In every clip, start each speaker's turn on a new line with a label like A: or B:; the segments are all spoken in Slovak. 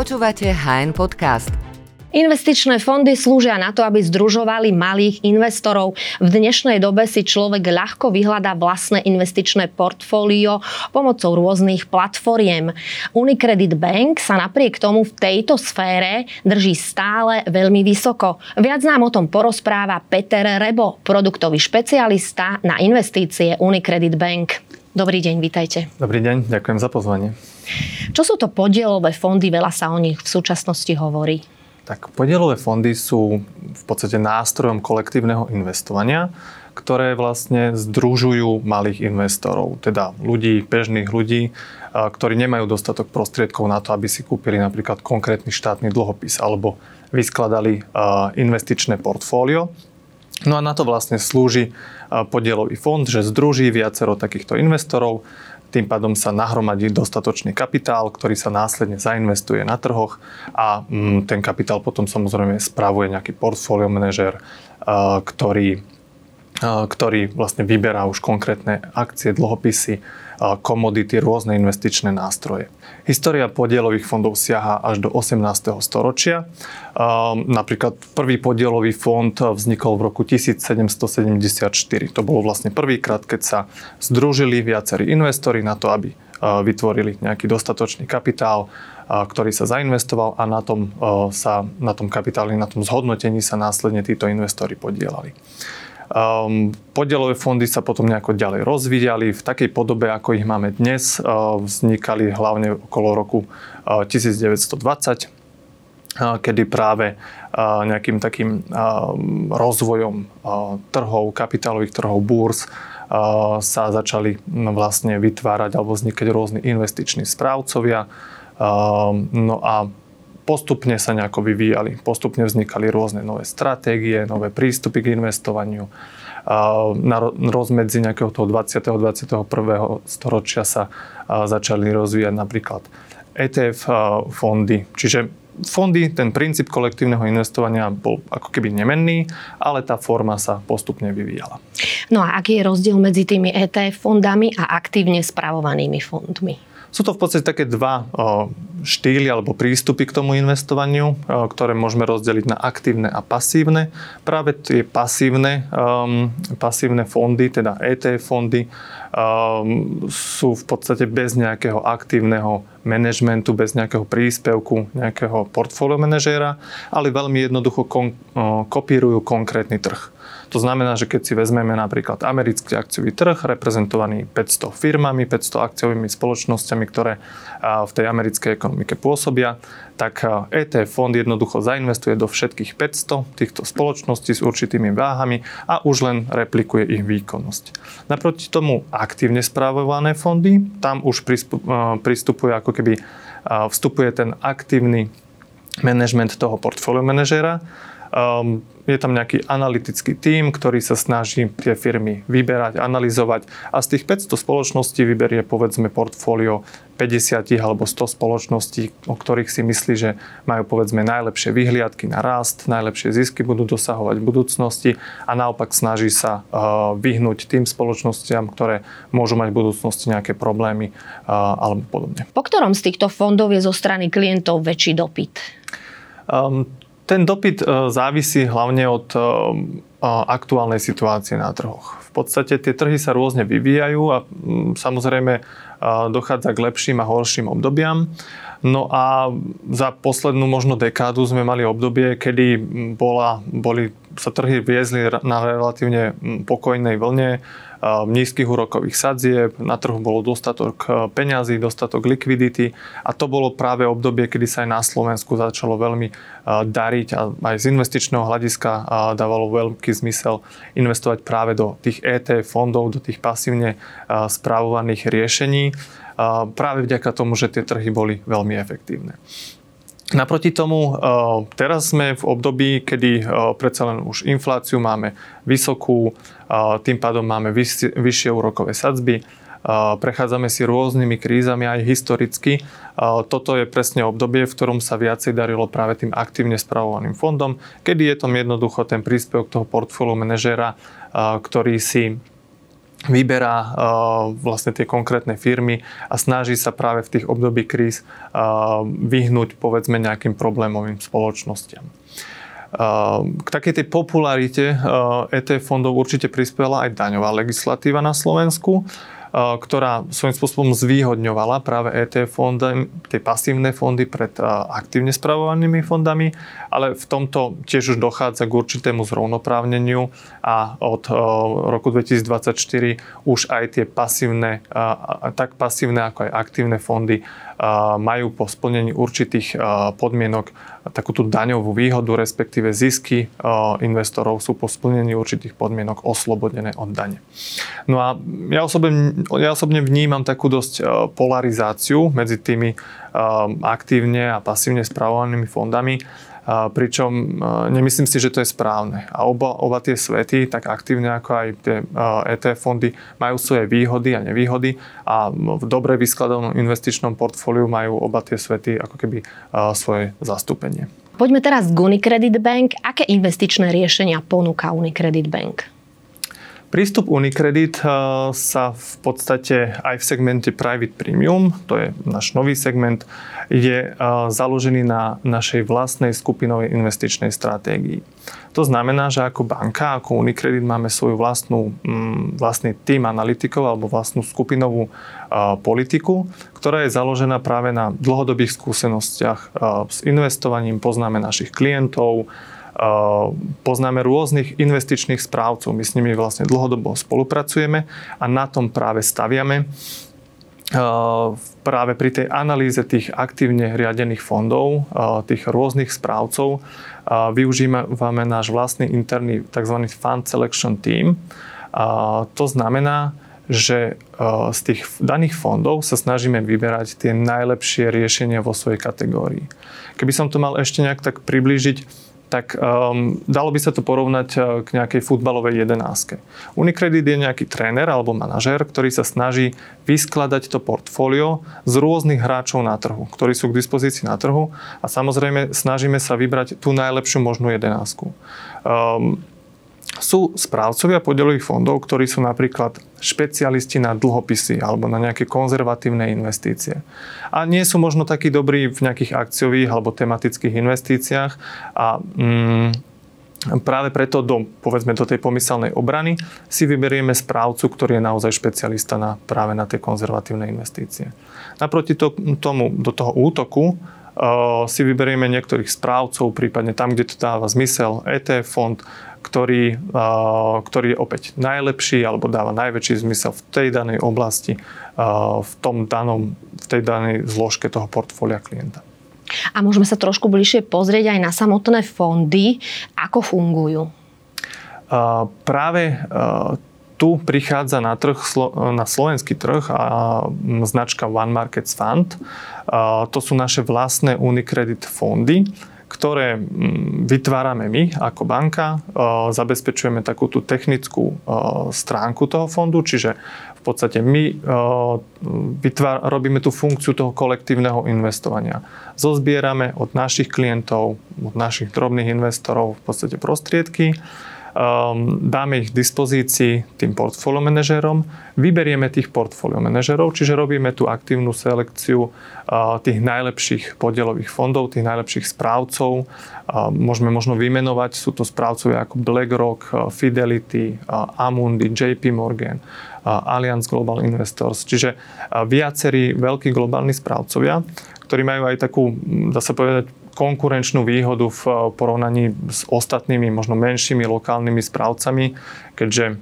A: Počúvate HN Podcast.
B: Investičné fondy slúžia na to, aby združovali malých investorov. V dnešnej dobe si človek ľahko vyhľadá vlastné investičné portfólio pomocou rôznych platformiem. Unicredit Bank sa napriek tomu v tejto sfére drží stále veľmi vysoko. Viac nám o tom porozpráva Peter Rebo, produktový špecialista na investície Unicredit Bank. Dobrý deň, vítajte.
C: Dobrý deň, ďakujem za pozvanie.
B: Čo sú to podielové fondy? Veľa sa o nich v súčasnosti hovorí.
C: Tak podielové fondy sú v podstate nástrojom kolektívneho investovania, ktoré vlastne združujú malých investorov, teda ľudí, bežných ľudí, ktorí nemajú dostatok prostriedkov na to, aby si kúpili napríklad konkrétny štátny dlhopis alebo vyskladali investičné portfólio. No a na to vlastne slúži podielový fond, že združí viacero takýchto investorov, tým pádom sa nahromadí dostatočný kapitál, ktorý sa následne zainvestuje na trhoch a mm, ten kapitál potom samozrejme spravuje nejaký portfólio manažer, ktorý, ktorý vlastne vyberá už konkrétne akcie, dlhopisy, komodity, rôzne investičné nástroje. História podielových fondov siaha až do 18. storočia. Napríklad prvý podielový fond vznikol v roku 1774. To bolo vlastne prvýkrát, keď sa združili viacerí investori na to, aby vytvorili nejaký dostatočný kapitál, ktorý sa zainvestoval a na tom, sa, na tom kapitáli, na tom zhodnotení sa následne títo investori podielali. Um, podielové fondy sa potom nejako ďalej rozvíjali v takej podobe, ako ich máme dnes. Uh, vznikali hlavne okolo roku uh, 1920, uh, kedy práve nejakým takým rozvojom trhov, kapitálových trhov, búrs uh, sa začali vlastne vytvárať alebo vznikať rôzni investiční správcovia. No a postupne sa nejako vyvíjali. Postupne vznikali rôzne nové stratégie, nové prístupy k investovaniu. Na rozmedzi nejakého toho 20. 21. storočia sa začali rozvíjať napríklad ETF fondy. Čiže fondy, ten princíp kolektívneho investovania bol ako keby nemenný, ale tá forma sa postupne vyvíjala.
B: No a aký je rozdiel medzi tými ETF fondami a aktívne spravovanými fondmi?
C: Sú to v podstate také dva štýly alebo prístupy k tomu investovaniu, ktoré môžeme rozdeliť na aktívne a pasívne. Práve tie pasívne, um, pasívne fondy, teda ETF fondy, um, sú v podstate bez nejakého aktívneho manažmentu, bez nejakého príspevku nejakého portfólio manažéra, ale veľmi jednoducho kon, kopírujú konkrétny trh. To znamená, že keď si vezmeme napríklad americký akciový trh, reprezentovaný 500 firmami, 500 akciovými spoločnosťami, ktoré v tej americkej ekonomike pôsobia, tak ETF fond jednoducho zainvestuje do všetkých 500 týchto spoločností s určitými váhami a už len replikuje ich výkonnosť. Naproti tomu aktívne správované fondy, tam už pristupuje ako keby vstupuje ten aktívny management toho portfólio manažéra Um, je tam nejaký analytický tím, ktorý sa snaží tie firmy vyberať, analyzovať a z tých 500 spoločností vyberie povedzme portfólio 50 alebo 100 spoločností, o ktorých si myslí, že majú povedzme najlepšie vyhliadky na rast, najlepšie zisky budú dosahovať v budúcnosti a naopak snaží sa uh, vyhnúť tým spoločnostiam, ktoré môžu mať v budúcnosti nejaké problémy uh, alebo podobne.
B: Po ktorom z týchto fondov je zo strany klientov väčší dopyt?
C: Um, ten dopyt e, závisí hlavne od e, aktuálnej situácie na trhoch. V podstate tie trhy sa rôzne vyvíjajú a samozrejme e, dochádza k lepším a horším obdobiam. No a za poslednú možno dekádu sme mali obdobie, kedy bola, boli, sa trhy viezli na relatívne pokojnej vlne nízkych úrokových sadzieb, na trhu bolo dostatok e, peňazí, dostatok likvidity a to bolo práve obdobie, kedy sa aj na Slovensku začalo veľmi e, dariť a aj z investičného hľadiska e, dávalo veľký zmysel investovať práve do tých ETF fondov, do tých pasívne správovaných riešení práve vďaka tomu, že tie trhy boli veľmi efektívne. Naproti tomu, teraz sme v období, kedy predsa len už infláciu máme vysokú, tým pádom máme vyššie úrokové sadzby, prechádzame si rôznymi krízami aj historicky. Toto je presne obdobie, v ktorom sa viacej darilo práve tým aktívne spravovaným fondom, kedy je tam jednoducho ten príspevok toho portfóliu manažera, ktorý si vyberá uh, vlastne tie konkrétne firmy a snaží sa práve v tých období kríz uh, vyhnúť povedzme nejakým problémovým spoločnostiam. Uh, k takej tej popularite ETF fondov určite prispela aj daňová legislatíva na Slovensku. Eh, ktorá svojím spôsobom zvýhodňovala práve ETF fondy, tie pasívne fondy pred eh, aktívne spravovanými fondami, ale v tomto tiež už dochádza k určitému zrovnoprávneniu a od eh, roku 2024 už aj tie pasívne, tak pasívne ako aj aktívne fondy majú po splnení určitých podmienok takú tú daňovú výhodu, respektíve zisky investorov sú po splnení určitých podmienok oslobodené od dane. No a ja osobne, ja osobne vnímam takú dosť polarizáciu medzi tými aktívne a pasívne spravovanými fondami pričom nemyslím si, že to je správne. A oba, oba tie svety, tak aktívne ako aj tie ETF fondy, majú svoje výhody a nevýhody a v dobre vyskladanom investičnom portfóliu majú oba tie svety ako keby svoje zastúpenie.
B: Poďme teraz k Unicredit Bank. Aké investičné riešenia ponúka Unicredit Bank?
C: Prístup Unicredit sa v podstate aj v segmente Private Premium, to je náš nový segment, je založený na našej vlastnej skupinovej investičnej stratégii. To znamená, že ako banka, ako Unicredit máme svoju vlastnú, mm, vlastný tým analytikov alebo vlastnú skupinovú politiku, ktorá je založená práve na dlhodobých skúsenostiach s investovaním, poznáme našich klientov, poznáme rôznych investičných správcov. My s nimi vlastne dlhodobo spolupracujeme a na tom práve staviame práve pri tej analýze tých aktívne riadených fondov, tých rôznych správcov, využívame náš vlastný interný tzv. Fund Selection Team. To znamená, že z tých daných fondov sa snažíme vyberať tie najlepšie riešenia vo svojej kategórii. Keby som to mal ešte nejak tak priblížiť, tak um, dalo by sa to porovnať uh, k nejakej futbalovej jedenáske. Unicredit je nejaký tréner alebo manažér, ktorý sa snaží vyskladať to portfólio z rôznych hráčov na trhu, ktorí sú k dispozícii na trhu a samozrejme snažíme sa vybrať tú najlepšiu možnú jedenásku. Um, sú správcovia podielových fondov, ktorí sú napríklad špecialisti na dlhopisy alebo na nejaké konzervatívne investície. A nie sú možno takí dobrí v nejakých akciových alebo tematických investíciách a mm, práve preto do, povedzme, do tej pomyselnej obrany si vyberieme správcu, ktorý je naozaj špecialista na, práve na tie konzervatívne investície. Naproti to, tomu, do toho útoku uh, si vyberieme niektorých správcov, prípadne tam, kde to dáva zmysel, ETF fond, ktorý, ktorý je opäť najlepší alebo dáva najväčší zmysel v tej danej oblasti, v, tom danom, v tej danej zložke toho portfólia klienta.
B: A môžeme sa trošku bližšie pozrieť aj na samotné fondy, ako fungujú.
C: Práve tu prichádza na, trh, na slovenský trh a značka One Markets Fund. To sú naše vlastné Unicredit fondy, ktoré mm, vytvárame my ako banka. Zabezpečujeme takú tú technickú stránku toho fondu, čiže v podstate my vytvár, robíme tú funkciu toho kolektívneho investovania. Zozbierame od našich klientov, od našich drobných investorov v podstate prostriedky dáme ich k dispozícii tým portfólio manažerom, vyberieme tých portfólio manažerov, čiže robíme tú aktívnu selekciu tých najlepších podielových fondov, tých najlepších správcov. Môžeme možno vymenovať, sú to správcovia ako BlackRock, Fidelity, Amundi, JP Morgan, Allianz Global Investors, čiže viacerí veľkí globálni správcovia, ktorí majú aj takú, dá sa povedať, konkurenčnú výhodu v eh, porovnaní s ostatnými, možno menšími lokálnymi správcami, keďže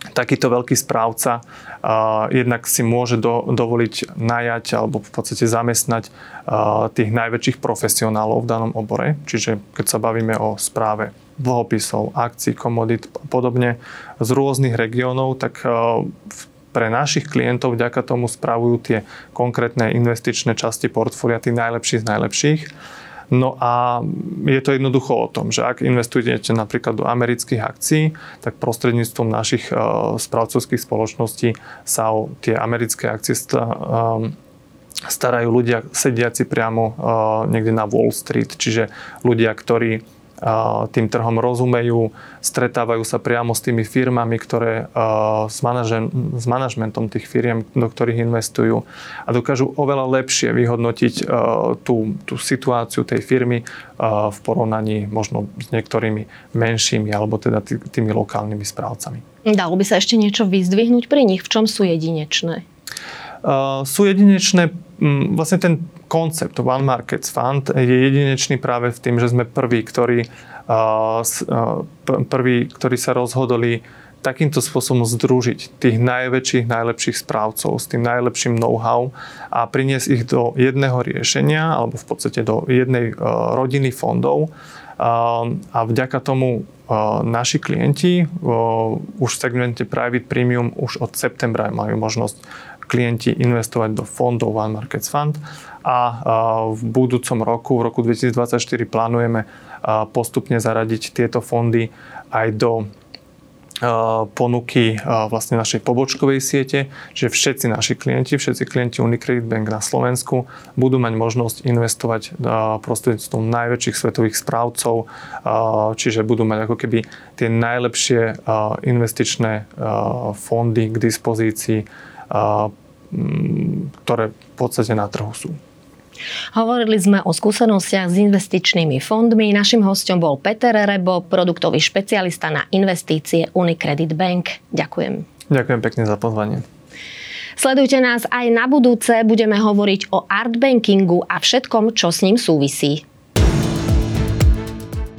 C: takýto veľký správca uh, jednak si môže do, dovoliť najať alebo v podstate zamestnať uh, tých najväčších profesionálov v danom obore. Čiže keď sa bavíme o správe dlhopisov, akcií, komodít a podobne z rôznych regiónov, tak pre našich klientov vďaka tomu spravujú tie konkrétne investičné časti portfólia tí najlepší z najlepších No a je to jednoducho o tom, že ak investujete napríklad do amerických akcií, tak prostredníctvom našich uh, správcovských spoločností sa o tie americké akcie uh, starajú ľudia sediaci priamo uh, niekde na Wall Street, čiže ľudia, ktorí tým trhom rozumejú, stretávajú sa priamo s tými firmami, ktoré s, manažen, s manažmentom tých firiem, do ktorých investujú a dokážu oveľa lepšie vyhodnotiť tú, tú situáciu tej firmy v porovnaní možno s niektorými menšími alebo teda tými lokálnymi správcami.
B: Dalo by sa ešte niečo vyzdvihnúť pri nich? V čom sú jedinečné?
C: Uh, sú jedinečné, um, vlastne ten koncept One Markets Fund je jedinečný práve v tým, že sme prví, ktorí, uh, uh, prví, ktorí sa rozhodli takýmto spôsobom združiť tých najväčších, najlepších správcov s tým najlepším know-how a priniesť ich do jedného riešenia alebo v podstate do jednej uh, rodiny fondov. Uh, a vďaka tomu uh, naši klienti uh, už v segmente Private Premium už od septembra majú možnosť klienti investovať do fondov One Markets Fund. A v budúcom roku, v roku 2024 plánujeme postupne zaradiť tieto fondy aj do ponuky vlastne našej pobočkovej siete, že všetci naši klienti, všetci klienti Unicredit Bank na Slovensku budú mať možnosť investovať prostredníctvom najväčších svetových správcov, čiže budú mať ako keby tie najlepšie investičné fondy k dispozícii ktoré v podstate na trhu sú.
B: Hovorili sme o skúsenostiach s investičnými fondmi. Našim hostom bol Peter Rebo, produktový špecialista na investície Unicredit Bank. Ďakujem.
C: Ďakujem pekne za pozvanie.
B: Sledujte nás aj na budúce. Budeme hovoriť o artbankingu a všetkom, čo s ním súvisí.